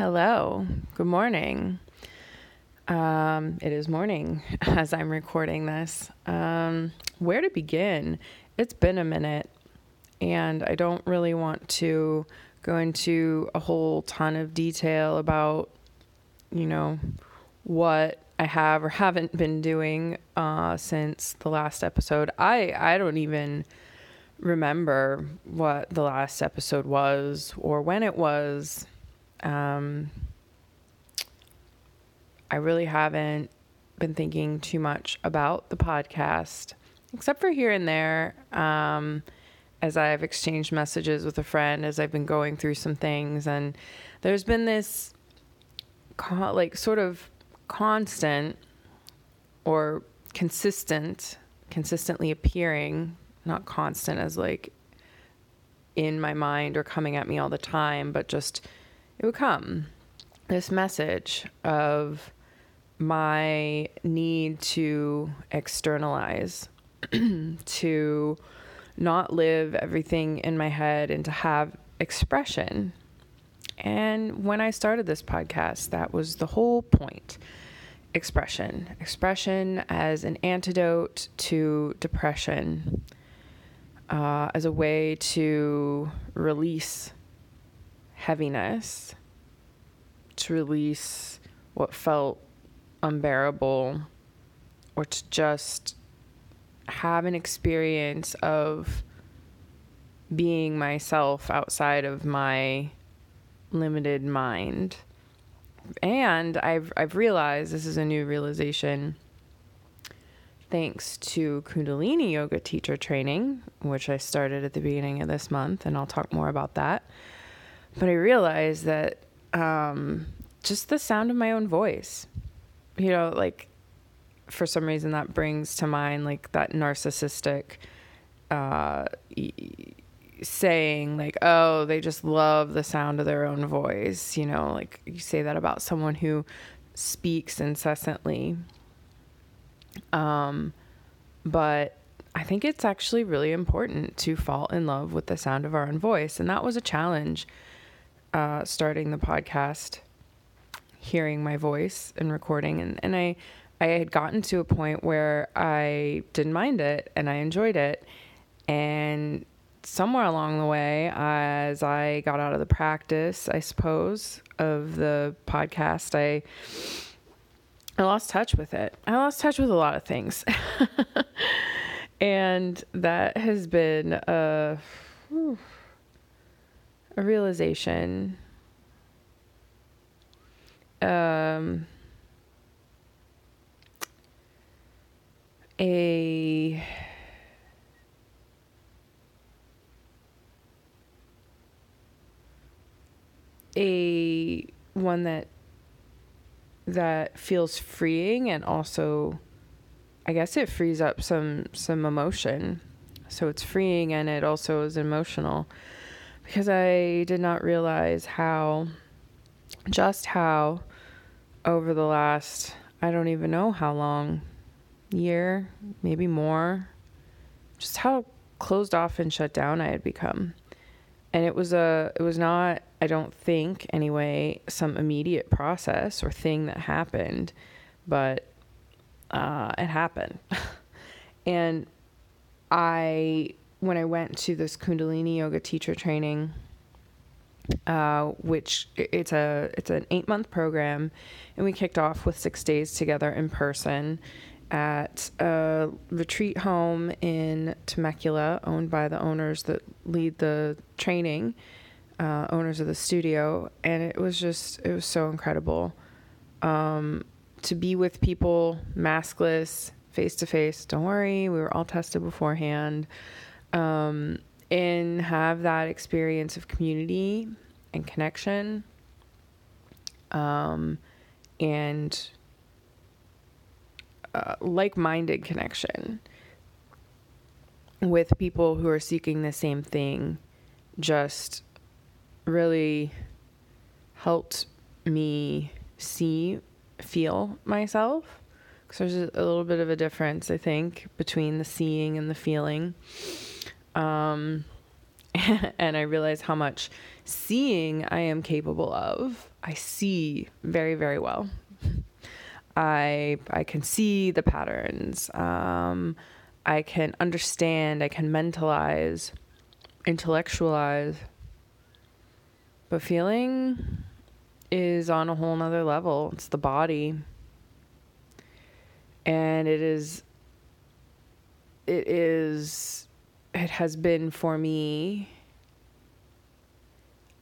Hello. Good morning. Um, it is morning as I'm recording this. Um, where to begin? It's been a minute, and I don't really want to go into a whole ton of detail about, you know, what I have or haven't been doing uh, since the last episode. I I don't even remember what the last episode was or when it was. Um, I really haven't been thinking too much about the podcast, except for here and there. Um, as I've exchanged messages with a friend, as I've been going through some things, and there's been this, like, sort of constant or consistent, consistently appearing, not constant as like in my mind or coming at me all the time, but just it would come this message of my need to externalize, to not live everything in my head and to have expression. And when I started this podcast, that was the whole point expression. Expression as an antidote to depression, uh, as a way to release heaviness, to release what felt unbearable, or to just have an experience of being myself outside of my limited mind. And I've I've realized this is a new realization thanks to Kundalini yoga teacher training, which I started at the beginning of this month, and I'll talk more about that. But I realized that um, just the sound of my own voice, you know, like for some reason that brings to mind like that narcissistic uh, saying, like, oh, they just love the sound of their own voice. You know, like you say that about someone who speaks incessantly. Um, but I think it's actually really important to fall in love with the sound of our own voice. And that was a challenge uh, starting the podcast, hearing my voice and recording. And, and I, I had gotten to a point where I didn't mind it and I enjoyed it. And somewhere along the way, as I got out of the practice, I suppose, of the podcast, I I lost touch with it. I lost touch with a lot of things. and that has been a, a realization. Um, a a one that that feels freeing and also I guess it frees up some some emotion. So it's freeing and it also is emotional because I did not realize how just how over the last I don't even know how long year, maybe more, just how closed off and shut down I had become. And it was a it was not I don't think, anyway, some immediate process or thing that happened, but uh, it happened. and I, when I went to this Kundalini yoga teacher training, uh, which it's a it's an eight month program, and we kicked off with six days together in person at a retreat home in Temecula, owned by the owners that lead the training uh, owners of the studio, and it was just it was so incredible um, to be with people maskless, face to face. Don't worry, we were all tested beforehand, um, and have that experience of community and connection, um, and uh, like-minded connection with people who are seeking the same thing just really helped me see, feel myself. Because there's a little bit of a difference, I think, between the seeing and the feeling. Um, and I realize how much seeing I am capable of. I see very, very well. I I can see the patterns. Um, I can understand. I can mentalize, intellectualize. But feeling is on a whole nother level. It's the body. And it is it is it has been for me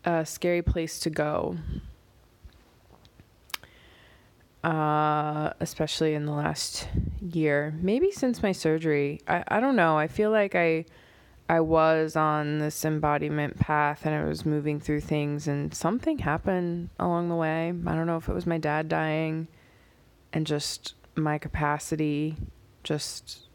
a scary place to go. Uh, especially in the last year, maybe since my surgery. I, I don't know. I feel like I I was on this embodiment path and I was moving through things and something happened along the way. I don't know if it was my dad dying and just my capacity just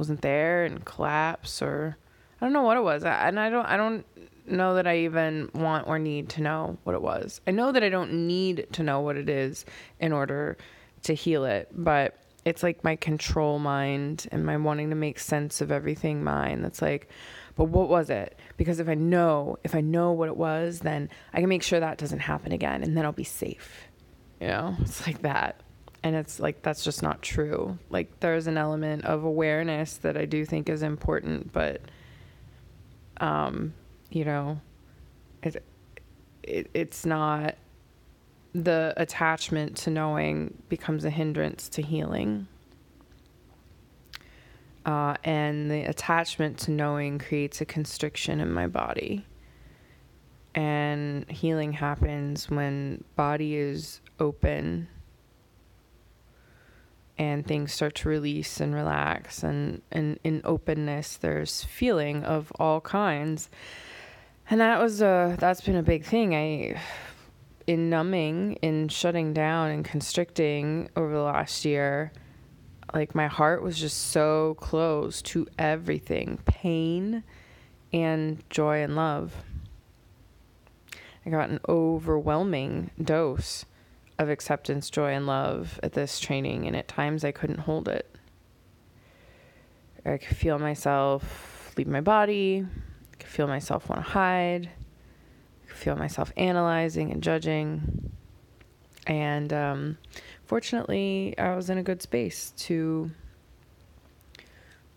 wasn't there and collapse or I don't know what it was. I, and I don't I don't know that I even want or need to know what it was. I know that I don't need to know what it is in order to heal it, but it's like my control mind and my wanting to make sense of everything mind that's like but what was it because if i know if i know what it was then i can make sure that doesn't happen again and then i'll be safe you know it's like that and it's like that's just not true like there's an element of awareness that i do think is important but um you know it, it it's not the attachment to knowing becomes a hindrance to healing. Uh, and the attachment to knowing creates a constriction in my body. And healing happens when body is open and things start to release and relax and, and in openness there's feeling of all kinds. And that was a that's been a big thing. I in numbing, in shutting down and constricting over the last year, like my heart was just so close to everything pain and joy and love. I got an overwhelming dose of acceptance, joy, and love at this training, and at times I couldn't hold it. I could feel myself leave my body, I could feel myself want to hide I could feel myself analyzing and judging. And um, fortunately, I was in a good space to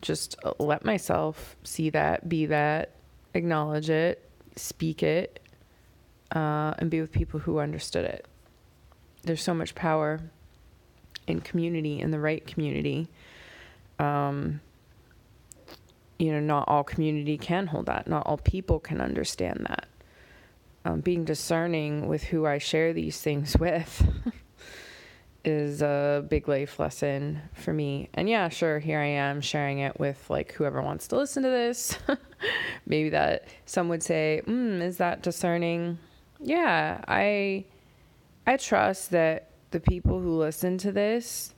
just let myself see that, be that, acknowledge it, speak it, uh, and be with people who understood it. There's so much power in community, in the right community. Um, you know, not all community can hold that. Not all people can understand that um, being discerning with who I share these things with is a big life lesson for me. And yeah, sure, here I am sharing it with like whoever wants to listen to this. Maybe that some would say, mm, "Is that discerning?" Yeah, I I trust that the people who listen to this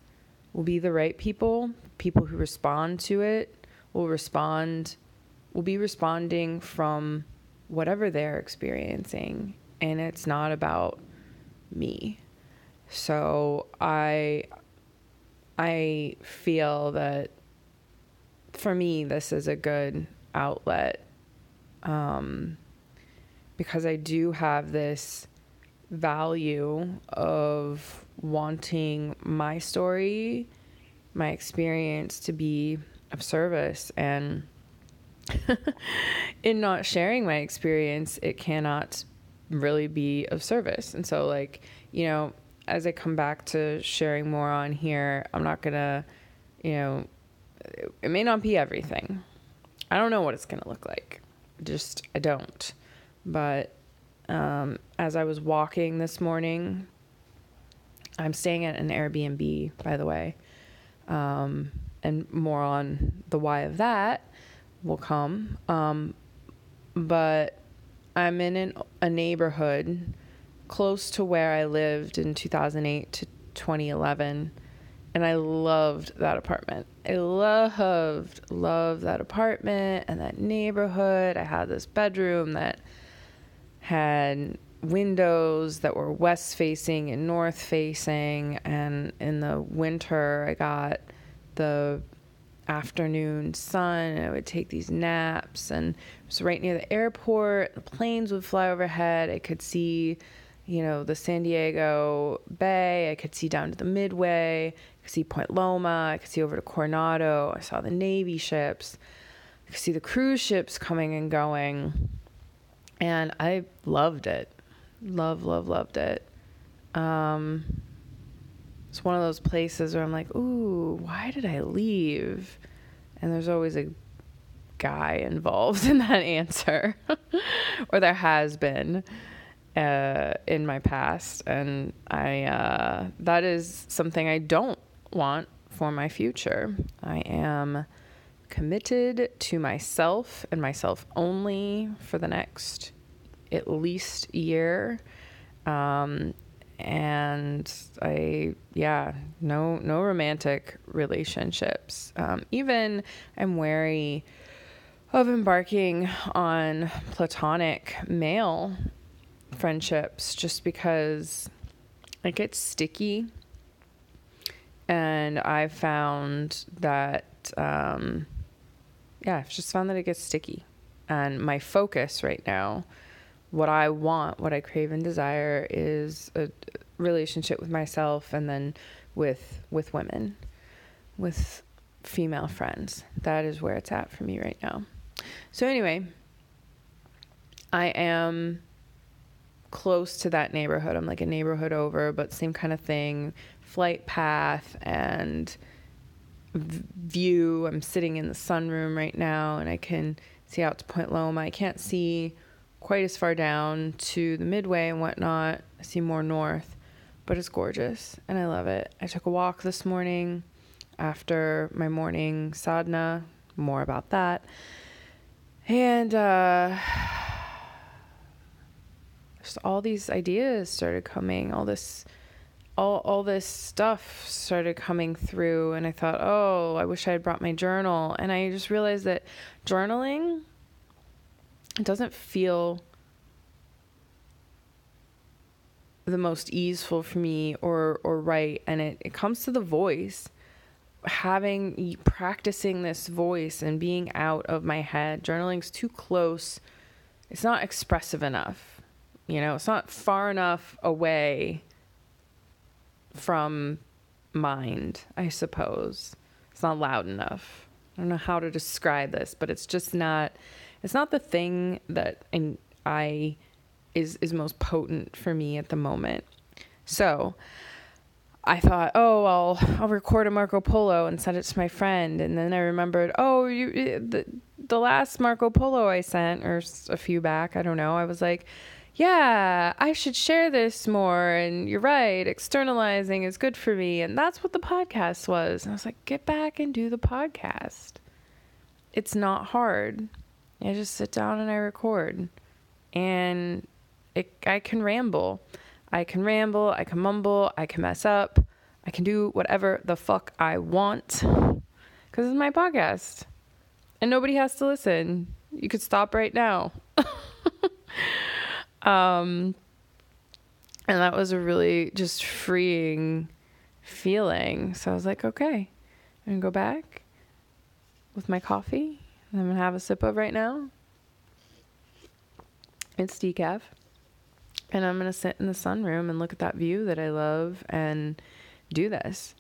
will be the right people. People who respond to it will respond will be responding from whatever they're experiencing and it's not about me. So I I feel that for me this is a good outlet um, because I do have this value of wanting my story, my experience to be of service and in not sharing my experience, it cannot really be of service. And so, like, you know, as I come back to sharing more on here, I'm not gonna, you know, it may not be everything. I don't know what it's gonna look like. Just, I don't. But um, as I was walking this morning, I'm staying at an Airbnb, by the way, um, and more on the why of that will come. Um, but I'm in an, a neighborhood close to where I lived in 2008 to 2011. And I loved that apartment. I loved, loved that apartment and that neighborhood. I had this bedroom that had windows that were west facing and north facing. And in the winter, I got the afternoon sun and I would take these naps and it was right near the airport. The planes would fly overhead. I could see, you know, the San Diego Bay. I could see down to the Midway. I could see Point Loma. I could see over to Coronado. I saw the Navy ships. I could see the cruise ships coming and going. And I loved it. Love, love, loved it. Um, it's one of those places where I'm like, ooh, why did I leave? And there's always a guy involved in that answer, or there has been uh, in my past, and I uh, that is something I don't want for my future. I am committed to myself and myself only for the next at least year. Um, and I yeah no no romantic relationships. Um, even I'm wary of embarking on platonic male friendships just because it gets sticky, and I've found that um, yeah I've just found that it gets sticky, and my focus right now what I want, what I crave and desire is a relationship with myself and then with with women, with female friends. That is where it's at for me right now. So anyway, I am close to that neighborhood. I'm like a neighborhood over, but same kind of thing, flight path and view. I'm sitting in the sunroom right now and I can see out to Point Loma. I can't see quite as far down to the midway and whatnot. I see more north, but it's gorgeous and I love it. I took a walk this morning after my morning sadhana. More about that. And uh, just all these ideas started coming, all this all all this stuff started coming through and I thought, "Oh, I wish I had brought my journal." And I just realized that journaling it doesn't feel the most easeful for me or or right and it, it comes to the voice. Having practicing this voice and being out of my head journaling's too close. It's not expressive enough you know? It's not far enough away from mind i suppose it's not loud enough i don't know how to describe this but it's just not it's not the thing that I is is most potent for me at the moment. So I thought, oh, I'll I'll record a Marco Polo and send it to my friend, and then I remembered, oh, you eh, the the last Marco Polo I sent or a few back, I don't know. I was like, yeah, I should share this more, and you're right, externalizing is good for me, and that's what the podcast was. And I was like, get back and do the podcast. It's not hard. I just sit down and I record. And it, I can ramble. I can ramble, I can mumble, I can mess up, I can do whatever the fuck I want. Because it's my podcast. And nobody has to listen. You could stop right now. um, and that was a really just freeing feeling. So I was like, okay, I'm to go back with my coffee I'm gonna have a sip of right now. It's decaf. And I'm gonna sit in the sunroom and look at that view that I love and do this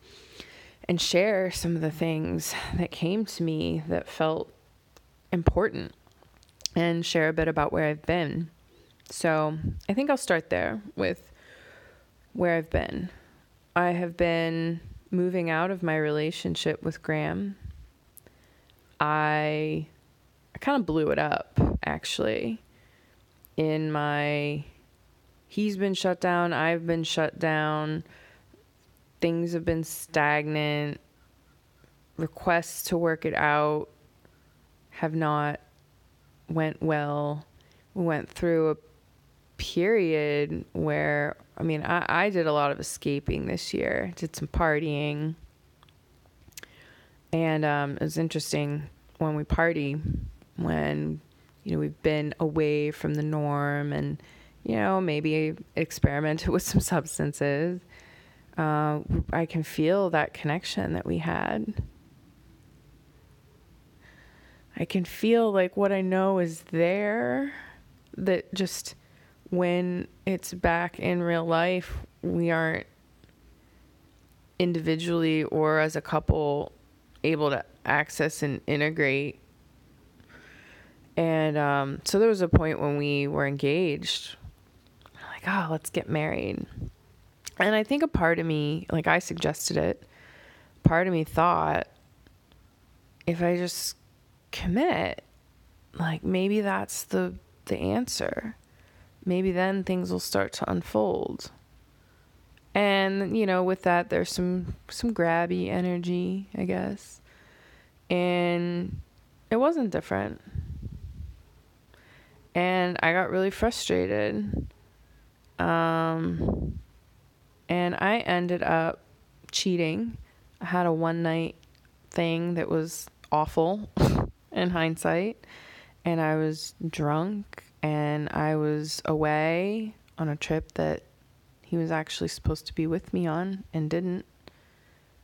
and share some of the things that came to me that felt important and share a bit about where I've been. So I think I'll start there with where I've been. I have been moving out of my relationship with Graham I I kind of blew it up actually in my he's been shut down, I've been shut down. Things have been stagnant. Requests to work it out have not went well. We went through a period where I mean I, I did a lot of escaping this year. Did some partying and um, it was interesting when we party, when, you know, we've been away from the norm and, you know, maybe experimented with some substances. Uh, I can feel that connection that we had. I can feel like what I know is there that just when it's back in real life, we aren't individually or as a couple able to access and integrate. And um, so there was a point when we were engaged, like, oh, let's get married. And I think a part of me, like I suggested it, part of me thought, if I just commit, like maybe that's the the answer. Maybe then things will start to unfold. And you know, with that there's some some grabby energy, I guess. And it wasn't different. And I got really frustrated. Um and I ended up cheating. I had a one night thing that was awful in hindsight. And I was drunk and I was away on a trip that he was actually supposed to be with me on and didn't,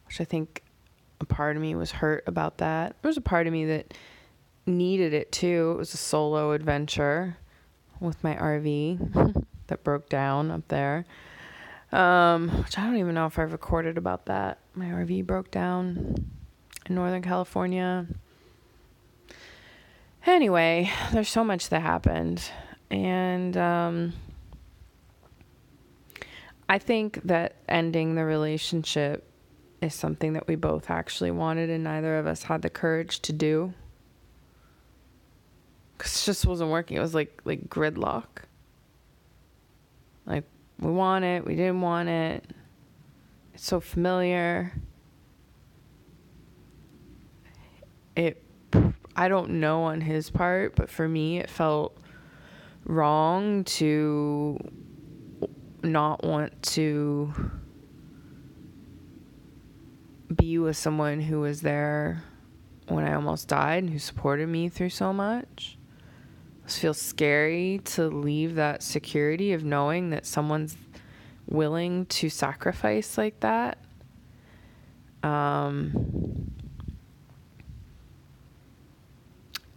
which I think a part of me was hurt about that. There was a part of me that needed it too. It was a solo adventure with my RV that broke down up there. Um, which I don't even know if I recorded about that. My RV broke down in Northern California. Anyway, there's so much that happened. And um, I think that ending the relationship is something that we both actually wanted, and neither of us had the courage to do. Cause it just wasn't working. It was like like gridlock. Like we want it, we didn't want it. It's so familiar. It I don't know on his part, but for me it felt wrong to not want to be with someone who was there when I almost died and who supported me through so much. It feels scary to leave that security of knowing that someone's willing to sacrifice like that. Um,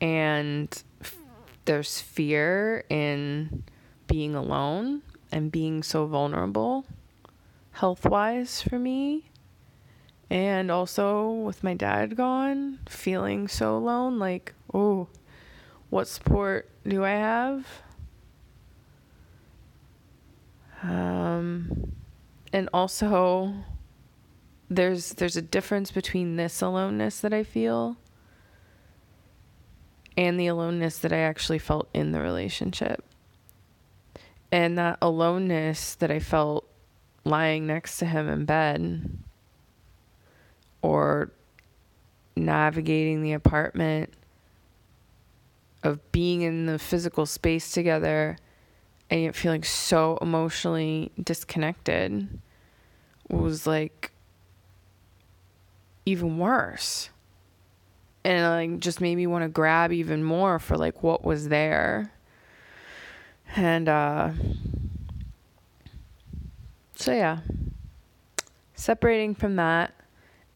and f- there's fear in being alone and being so vulnerable health wise for me. And also with my dad gone, feeling so alone, like, oh, what support do I have? Um, and also, there's there's a difference between this aloneness that I feel and the aloneness that I actually felt in the relationship. And that aloneness that I felt lying next to him in bed or navigating the apartment of being in the physical space together and yet feeling so emotionally disconnected was like even worse. And like just made me want to grab even more for like what was there. And uh so yeah. Separating from that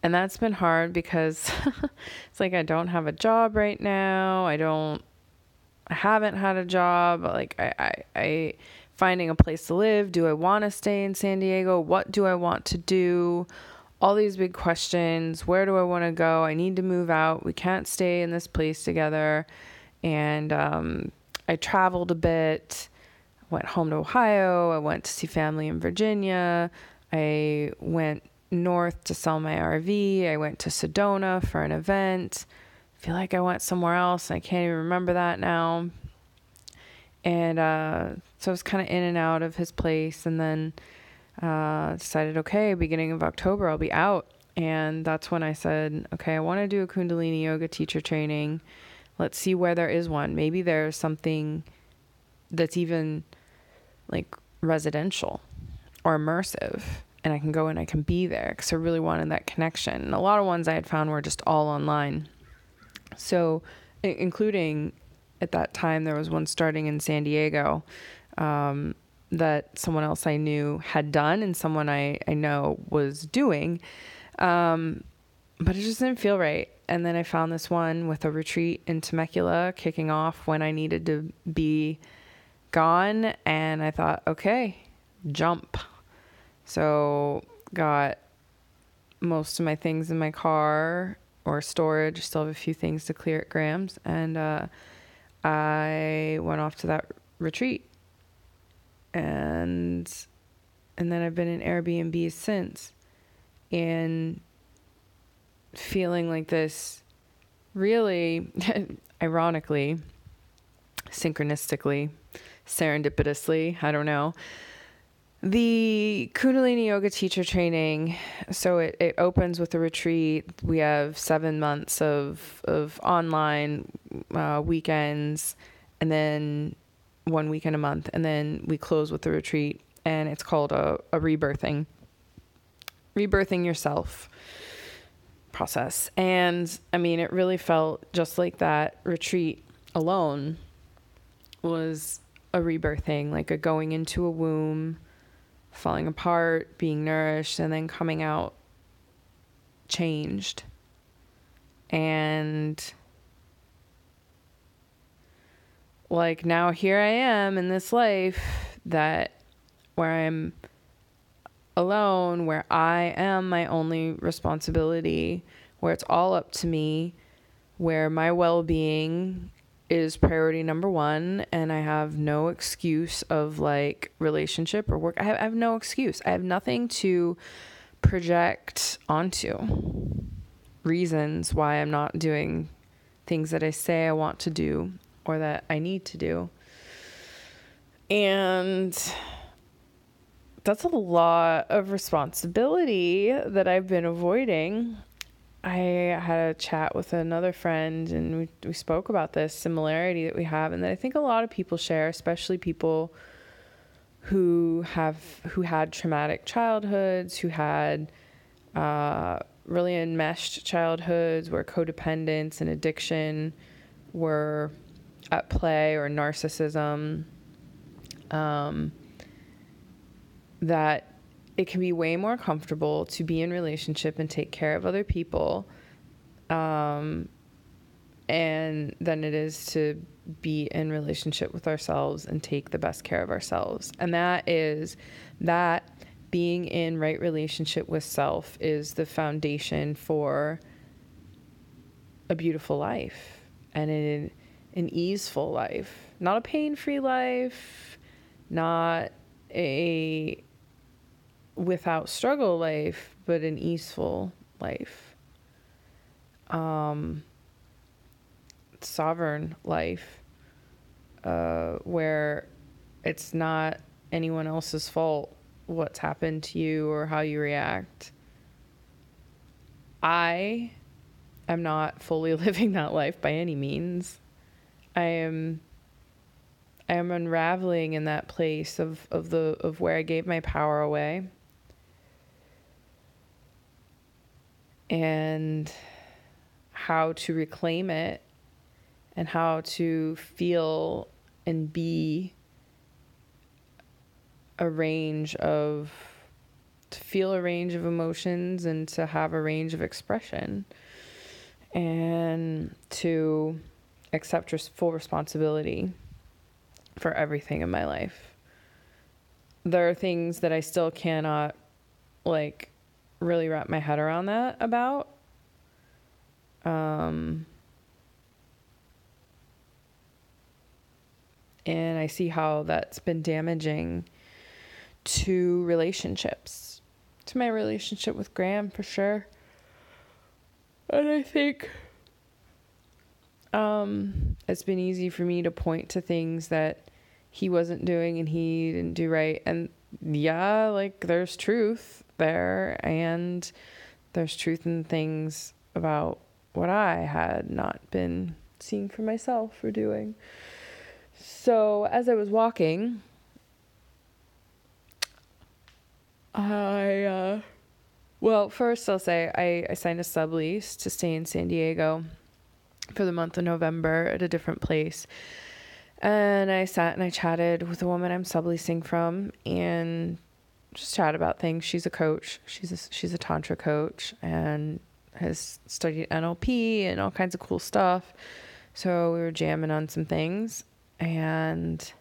and that's been hard because it's like I don't have a job right now. I don't I haven't had a job. Like I, I, I finding a place to live. Do I want to stay in San Diego? What do I want to do? All these big questions. Where do I want to go? I need to move out. We can't stay in this place together. And um, I traveled a bit. Went home to Ohio. I went to see family in Virginia. I went north to sell my RV. I went to Sedona for an event I feel like I went somewhere else. I can't even remember that now. And uh, so I was kind of in and out of his place, and then uh, decided, okay, beginning of October, I'll be out. And that's when I said, okay, I want to do a Kundalini yoga teacher training. Let's see where there is one. Maybe there's something that's even like residential or immersive and I can go and I can be there because I really wanted that connection. And a lot of ones I had found were just all online. So, including at that time, there was one starting in San Diego um, that someone else I knew had done and someone I, I know was doing. Um, but it just didn't feel right. And then I found this one with a retreat in Temecula kicking off when I needed to be gone. And I thought, okay, jump. So got most of my things in my car or storage. Still have a few things to clear at Graham's. And uh, I went off to that retreat. And and then I've been in Airbnb since. And feeling like this really ironically, synchronistically, serendipitously, I don't know. The Kundalini Yoga teacher training, so it, it opens with a retreat. We have seven months of, of online uh, weekends and then one weekend a month. And then we close with the retreat, and it's called a, a rebirthing. Rebirthing yourself process. And I mean, it really felt just like that retreat alone was a rebirthing, like a going into a womb, falling apart, being nourished, and then coming out changed. And like now here I am in this life that where I'm alone, where I am my only responsibility, where it's all up to me, where my well being is priority number one, and I have no excuse of like relationship or work. I have, I have no excuse. I have nothing to project onto reasons why I'm not doing things that I say I want to do or that I need to do. And that's a lot of responsibility that I've been avoiding. I had a chat with another friend and we, we spoke about this similarity that we have and that I think a lot of people share, especially people who have who had traumatic childhoods, who had uh, really enmeshed childhoods where codependence and addiction were at play or narcissism. Um, that it can be way more comfortable to be in relationship and take care of other people um, and than it is to be in relationship with ourselves and take the best care of ourselves and that is that being in right relationship with self is the foundation for a beautiful life and an, an easeful life not a pain-free life not a without struggle life, but an easeful life. Um, sovereign life, uh, where it's not anyone else's fault what's happened to you or how you react. I am not fully living that life by any means. I am I am unraveling in that place of, of the of where I gave my power away. And how to reclaim it and how to feel and be a range of to feel a range of emotions and to have a range of expression. And to accept full responsibility for everything in my life. There are things that I still cannot like really wrap my head around that about. Um, and I see how that's been damaging to relationships, to my relationship with Graham for sure. And I think um, it's been easy for me to point to things that he wasn't doing and he didn't do right. And yeah, like there's truth there and there's truth in things about what I had not been seeing for myself or doing. So as I was walking, I, uh, well, first I'll say I, I signed a sublease to stay in San Diego for the month of November at a different place. And I sat and I chatted with a woman I'm subleasing from and just chat about things. She's a coach. She's a, she's a tantra coach and has studied NLP and all kinds of cool stuff. So we were jamming on some things and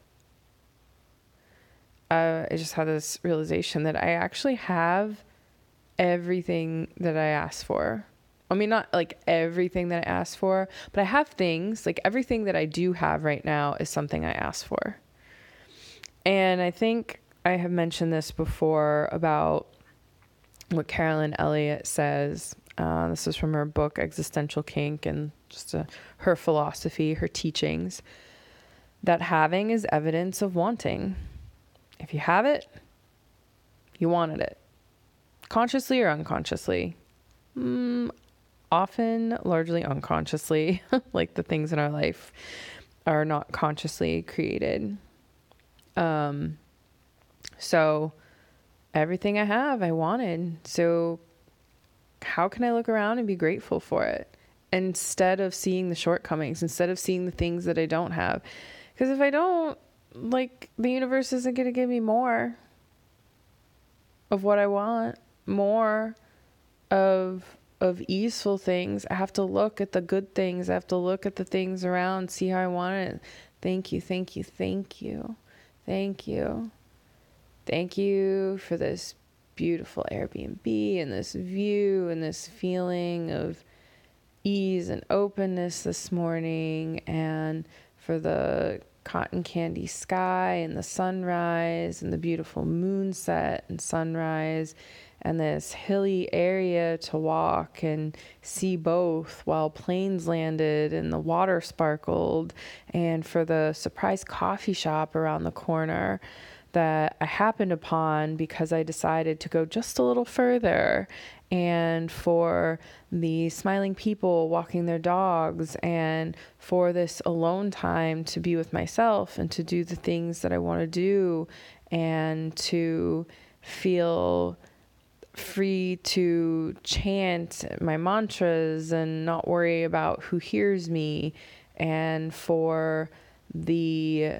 uh, I just had this realization that I actually have everything that I asked for. I mean, not like everything that I asked for, but I have things like everything that I do have right now is something I asked for. And I think I have mentioned this before about what Carolyn Elliott says. Uh, this is from her book Existential Kink and just a, her philosophy, her teachings. That having is evidence of wanting. If you have it, you wanted it, consciously or unconsciously. Mm, often, largely unconsciously, like the things in our life are not consciously created. Um, so, everything I have, I wanted. So, how can I look around and be grateful for it instead of seeing the shortcomings, instead of seeing the things that I don't have? Because if I don't, like, the universe isn't going to give me more of what I want, more of of easeful things. I have to look at the good things. I have to look at the things around, see how I want it. Thank you, thank you, thank you. Thank you. Thank you for this beautiful Airbnb and this view and this feeling of ease and openness this morning and for the cotton candy sky and the sunrise and the beautiful moonset and sunrise and this hilly area to walk and see both while planes landed and the water sparkled. And for the surprise coffee shop around the corner that I happened upon because I decided to go just a little further. And for the smiling people walking their dogs and for this alone time to be with myself and to do the things that I want to do and to feel free to chant my mantras and not worry about who hears me. And for the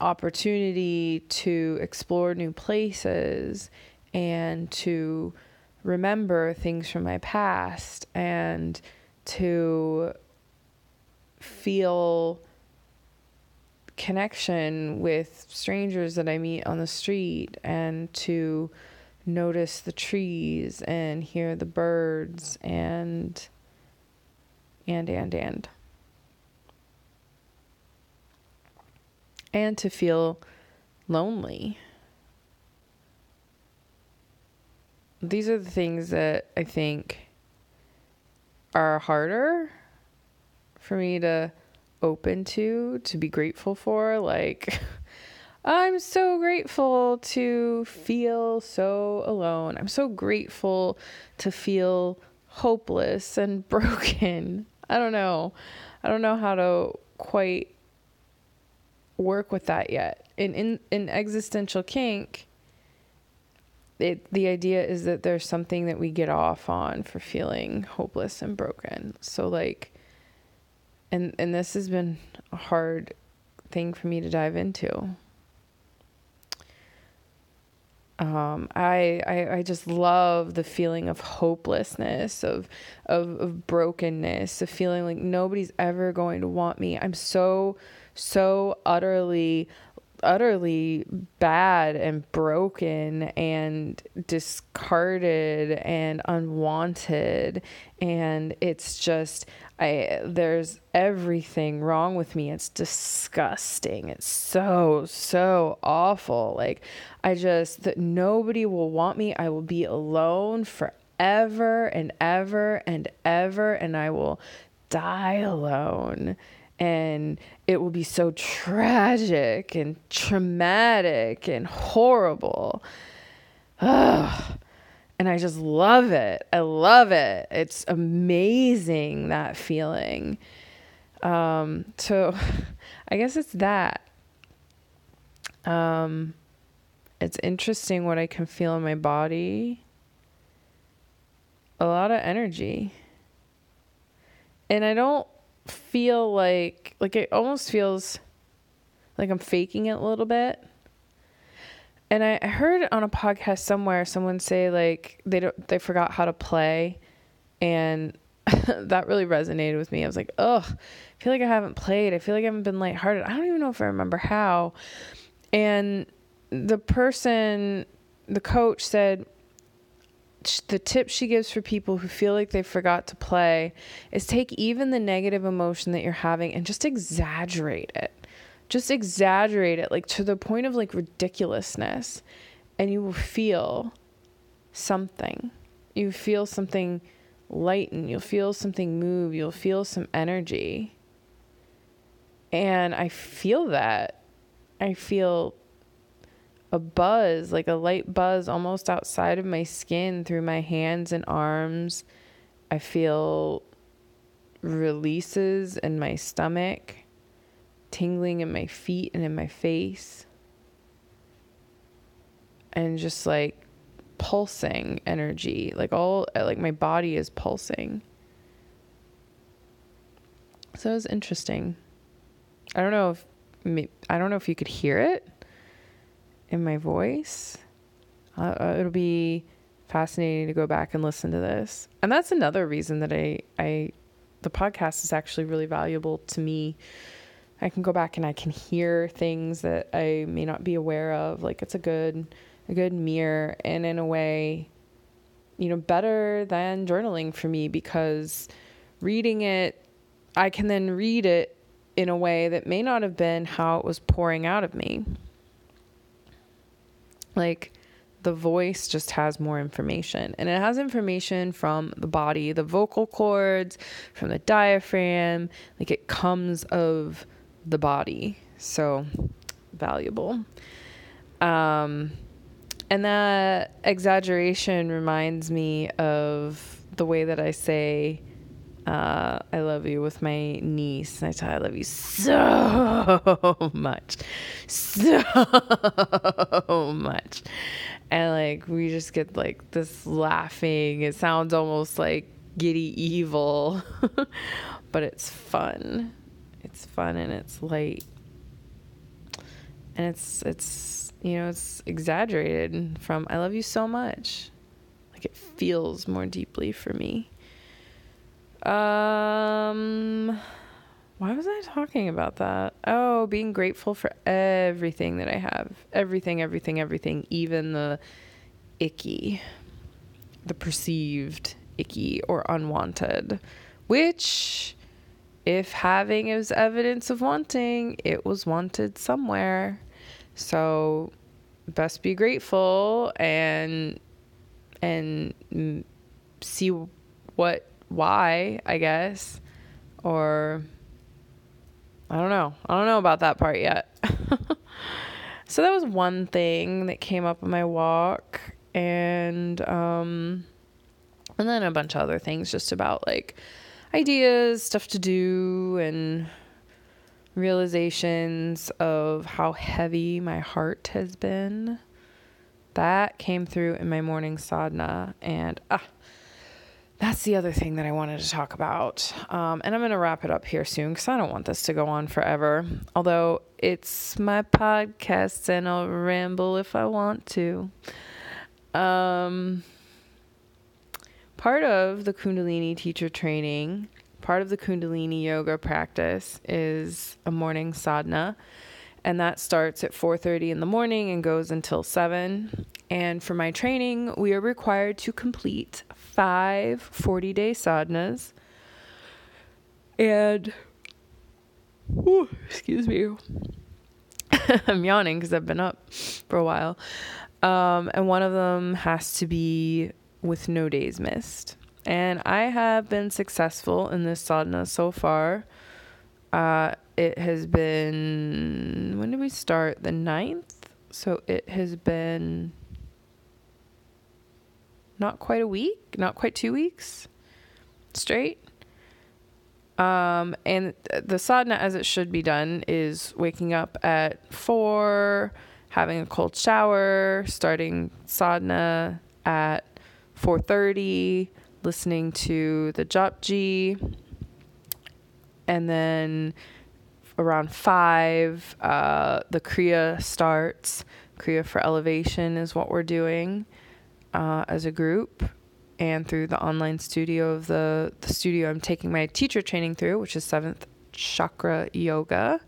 opportunity to explore new places and to remember things from my past and to feel connection with strangers that I meet on the street and to notice the trees and hear the birds and and and and and to feel lonely. These are the things that I think are harder for me to open to, to be grateful for. Like, I'm so grateful to feel so alone. I'm so grateful to feel hopeless and broken. I don't know. I don't know how to quite work with that yet. In in, in existential kink, it, the idea is that there's something that we get off on for feeling hopeless and broken. So like and and this has been a hard thing for me to dive into. Um, I, I I just love the feeling of hopelessness, of, of of brokenness, of feeling like nobody's ever going to want me. I'm so so utterly utterly bad and broken and discarded and unwanted and it's just I there's everything wrong with me. It's disgusting. It's so so awful. Like I just that nobody will want me. I will be alone forever and ever and ever and I will die alone. And it will be so tragic and traumatic and horrible. Ugh. And I just love it. I love it. It's amazing that feeling. Um, so I guess it's that. Um, it's interesting what I can feel in my body. A lot of energy. And I don't feel like like it almost feels like I'm faking it a little bit. And I heard on a podcast somewhere someone say like they don't they forgot how to play And that really resonated with me. I was like, ugh, I feel like I haven't played. I feel like I haven't been lighthearted. I don't even know if I remember how. And the person, the coach said, the tip she gives for people who feel like they forgot to play is take even the negative emotion that you're having and just exaggerate it. Just exaggerate it like to the point of like ridiculousness and you will feel something. You feel something lighten, you'll feel something move, you'll feel some energy. And I feel that. I feel a buzz, like a light buzz almost outside of my skin through my hands and arms. I feel releases in my stomach, tingling in my feet and in my face. And just like pulsing energy like all like my body is pulsing. So it was interesting. I don't know if i don't know if you could hear it in my voice. Uh, uh, it'll be fascinating to go back and listen to this. And that's another reason that i i the podcast is actually really valuable to me i can go back and i can hear things that i may not be aware of. Like it's a good a good mirror. And in a way you know better than journaling for me because reading it I can then read it in a way that may not have been how it was pouring out of me. Like the voice just has more information. And it has information from the body the vocal cords from the diaphragm. Like it comes of the body so valuable um and that exaggeration reminds me of the way that I say, uh, I love you with my niece. And I tell her I love you so much. So much. And like, we just get like this laughing. It sounds almost like giddy evil, but it's fun. It's fun and it's light. And it's, it's, you know, it's exaggerated from I love you so much. Like it feels more deeply for me. Um why was I talking about that? Oh, being grateful for everything that I have. Everything, everything, everything, even the icky, the perceived icky or unwanted, which if having is evidence of wanting, it was wanted somewhere. So best be grateful and and see what why, I guess. Or I don't know. I don't know about that part yet. so that was one thing that came up on my walk and um and then a bunch of other things just about like ideas, stuff to do and realizations of how heavy my heart has been. That came through in my morning sadhana. And ah, that's the other thing that I wanted to talk about. Um, and I'm going to wrap it up here soon because I don't want this to go on forever. Although it's my podcast and I'll ramble if I want to. Um, part of the Kundalini teacher training part of the Kundalini yoga practice is a morning sadhana. And that starts at 4:30 in the morning and goes until 7 and for my training we are required to complete 5 40-day sadhanas. And whew, excuse me. I'm yawning because I've been up for a while. Um, and one of them has to be with no days missed and I have been successful in this sadhana so far. Uh, it has been, when did we start? The 9th? So it has been not quite a week, not quite two weeks straight. Um, and the sadhana, as it should be done, is waking up at four, having a cold shower, starting sadhana at four thirty, listening to the Japji. And then around five, uh, the Kriya starts. Kriya for elevation is what we're doing uh, as a group. and through the online studio of the, the studio I'm taking my teacher training through, which is seventh chakra yoga.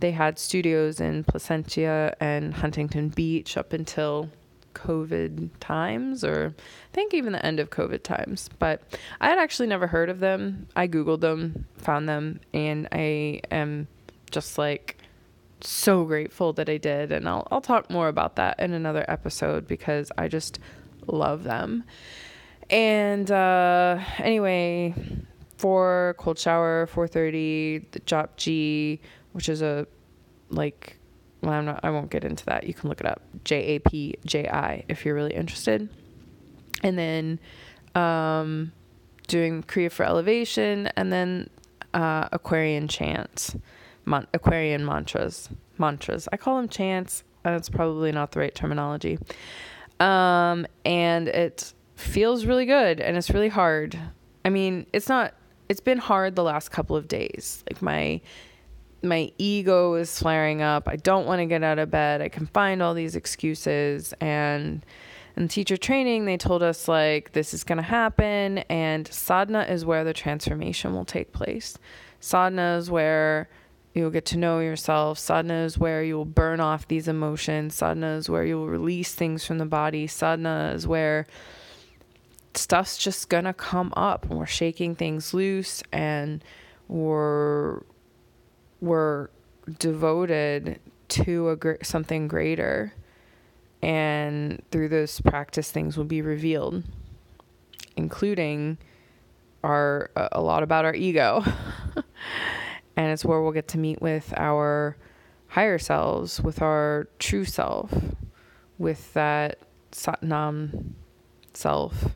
They had studios in Placentia and Huntington Beach up until COVID times, or I think even the end of COVID times. But I had actually never heard of them. I Googled them, found them, and I am just like so grateful that I did. And I'll, I'll talk more about that in another episode because I just love them. And uh, anyway, for cold shower, 4:30, the G, which is a like well, I'm not, I won't get into that. You can look it up. J A P J I if you're really interested. And then um, doing Kriya for elevation, and then uh, Aquarian chants, Mon- Aquarian mantras. Mantras. I call them chants. That's probably not the right terminology. Um, and it feels really good, and it's really hard. I mean, it's not. It's been hard the last couple of days. Like my my ego is flaring up. I don't want to get out of bed. I can find all these excuses and in teacher training they told us like this is going to happen and sadhana is where the transformation will take place. Sadhana is where you'll get to know yourself. Sadhana is where you'll burn off these emotions. Sadhana is where you'll release things from the body. Sadhana is where stuff's just going to come up and we're shaking things loose and we're we're devoted to a gr- something greater and through this practice things will be revealed including our a lot about our ego. And it's where we'll get to meet with our higher selves with our true self with that satnam self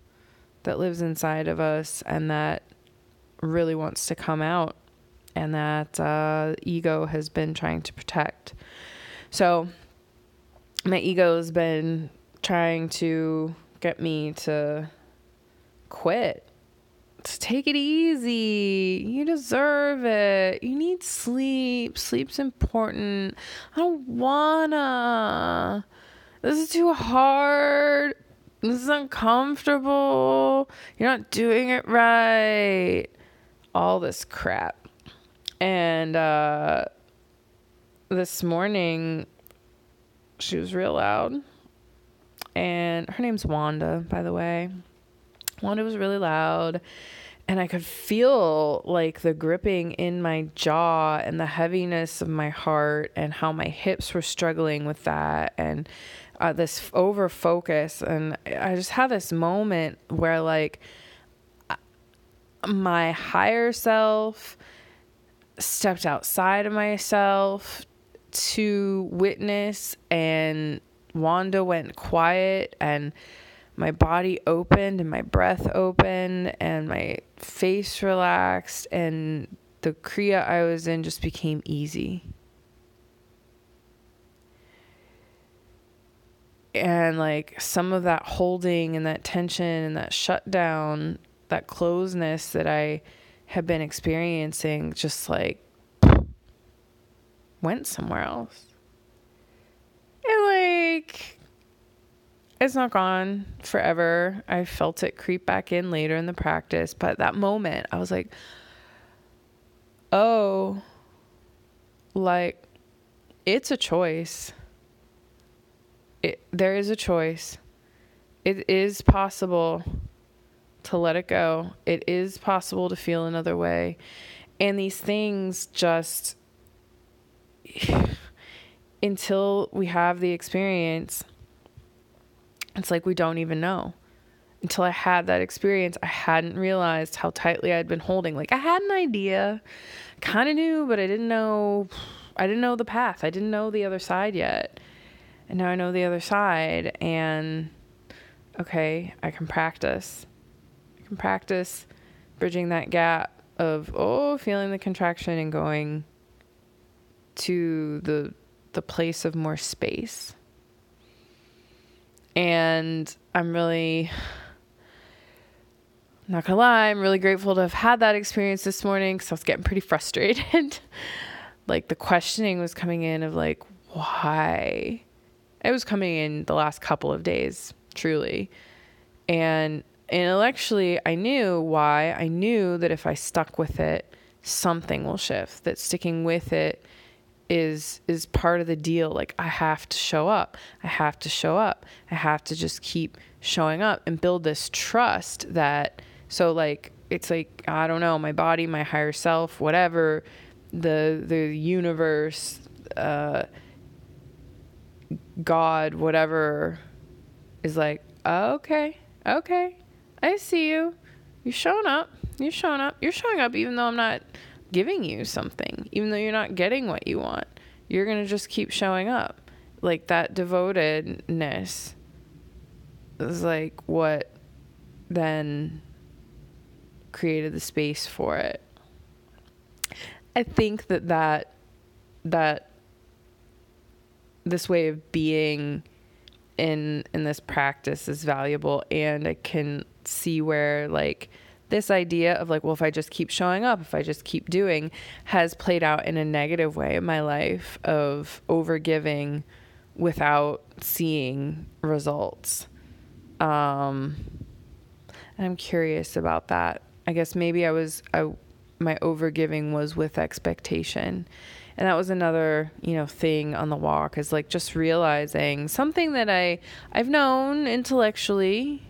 that lives inside of us and that really wants to come out and that uh, ego has been trying to protect. So my ego has been trying to get me to quit. To take it easy. You deserve it. You need sleep. Sleep's important. I don't wanna. This is too hard. This is uncomfortable. You're not doing it right. All this crap. And uh, this morning, she was real loud. And her name's Wanda, by the way. Wanda was really loud. And I could feel like the gripping in my jaw and the heaviness of my heart and how my hips were struggling with that and uh, this over focus. And I just had this moment where, like, my higher self stepped outside of myself to witness and Wanda went quiet and my body opened and my breath opened and my face relaxed and the kriya I was in just became easy. And like some of that holding and that tension and that shutdown, that closeness that I have been experiencing just like went somewhere else. And like it's not gone forever. I felt it creep back in later in the practice, but that moment I was like, "Oh, like it's a choice. It there is a choice. It is possible to let it go. It is possible to feel another way. And these things just, until we have the experience, it's like we don't even know. Until I had that experience, I hadn't realized how tightly I'd been holding. Like I had an idea, kind of knew, but I didn't know. I didn't know the path. I didn't know the other side yet. And now I know the other side. And okay, I can practice can practice bridging that gap of oh feeling the contraction and going to the the place of more space. And i'm really not gonna lie i'm really grateful to have had that experience this morning because i was getting pretty frustrated. Like the questioning was coming in of like why? It was coming in the last couple of days truly. And intellectually, I knew why. I knew that if I stuck with it, something will shift. That sticking with it is is part of the deal. Like I have to show up. I have to show up. I have to just keep showing up and build this trust that so like it's like I don't know, my body, my higher self, whatever, the the universe, uh God, whatever is like, oh, okay, okay, I see you. You're showing up. You're showing up. You're showing up even though I'm not giving you something, even though you're not getting what you want. You're going to just keep showing up. Like that devotedness is like what then created the space for it. I think that that that this way of being in in this practice is valuable and I can see where like this idea of like well if I just keep showing up if I just keep doing has played out in a negative way in my life of overgiving without seeing results. Um and I'm curious about that. I guess maybe I was I my overgiving was with expectation and that was another you know thing on the walk is like just realizing something that i i've known intellectually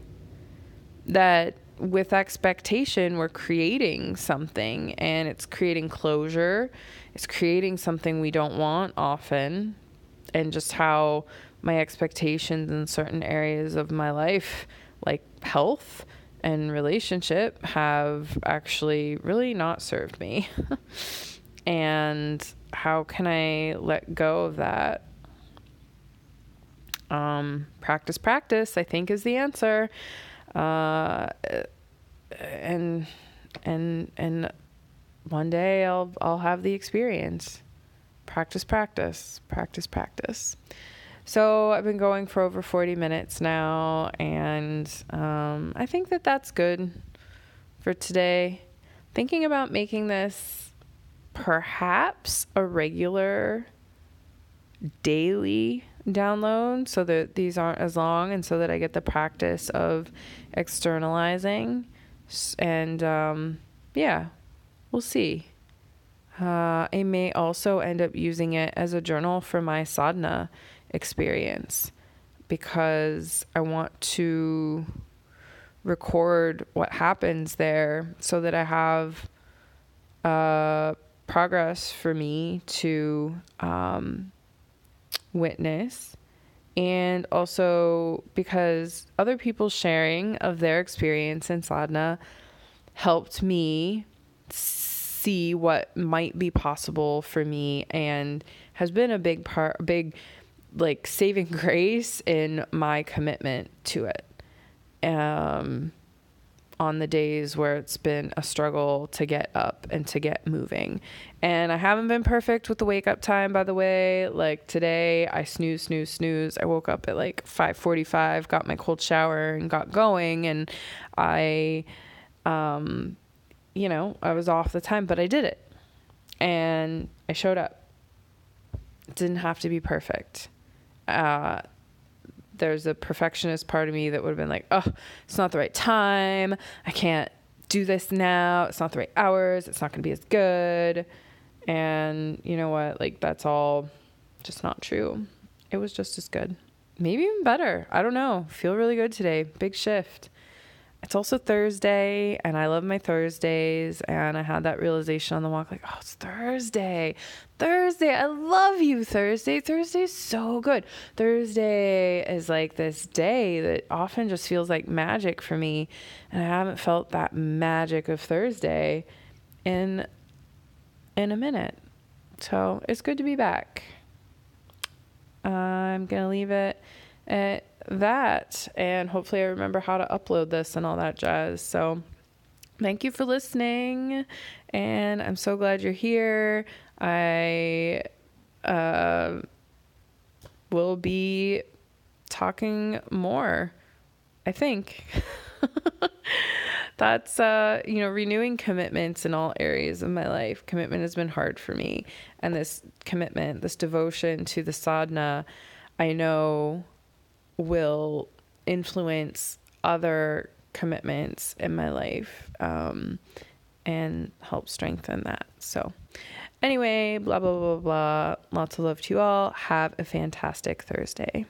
that with expectation we're creating something and it's creating closure. It's creating something we don't want often. And just how my expectations in certain areas of my life like health and relationship have actually really not served me. And how can I let go of that? Um, practice, practice, I think is the answer. Uh, and, and, and one day I'll, I'll have the experience. Practice, practice, practice, practice. So I've been going for over 40 minutes now, and um, I think that that's good for today. Thinking about making this perhaps a regular daily download so that these aren't as long and so that I get the practice of externalizing. And um, yeah, we'll see. Uh, I may also end up using it as a journal for my sadhana experience because I want to record what happens there so that I have uh, progress for me to um, witness. And also because other people sharing of their experience in sadhana helped me see what might be possible for me and has been a big part, big like saving grace in my commitment to it. Um, on the days where it's been a struggle to get up and to get moving. And I haven't been perfect with the wake up time by the way. Like today I snooze snooze snooze. I woke up at like 5:45, got my cold shower and got going and I um you know, I was off the time, but I did it. And I showed up. Didn't have to be perfect. Uh there's a perfectionist part of me that would have been like, oh, it's not the right time. I can't do this now. It's not the right hours. It's not going to be as good. And you know what? Like, that's all just not true. It was just as good. Maybe even better. I don't know. Feel really good today. Big shift it's also Thursday, and I love my Thursdays. And I had that realization on the walk like, oh, it's Thursday. Thursday. I love you, Thursday. Thursday is so good. Thursday is like this day that often just feels like magic for me. And I haven't felt that magic of Thursday in in a minute. So it's good to be back. I'm to leave it at that. And hopefully, I remember how to upload this and all that jazz. So, thank you for listening. And I'm so glad you're here. I uh, will be talking more, I think. That's uh, you know, renewing commitments in all areas of my life. Commitment has been hard for me, and this commitment, this devotion to the sadhana, I know will influence other commitments in my life um, and help strengthen that. So, anyway, blah, blah, blah, blah. Lots of love to you all. Have a fantastic Thursday.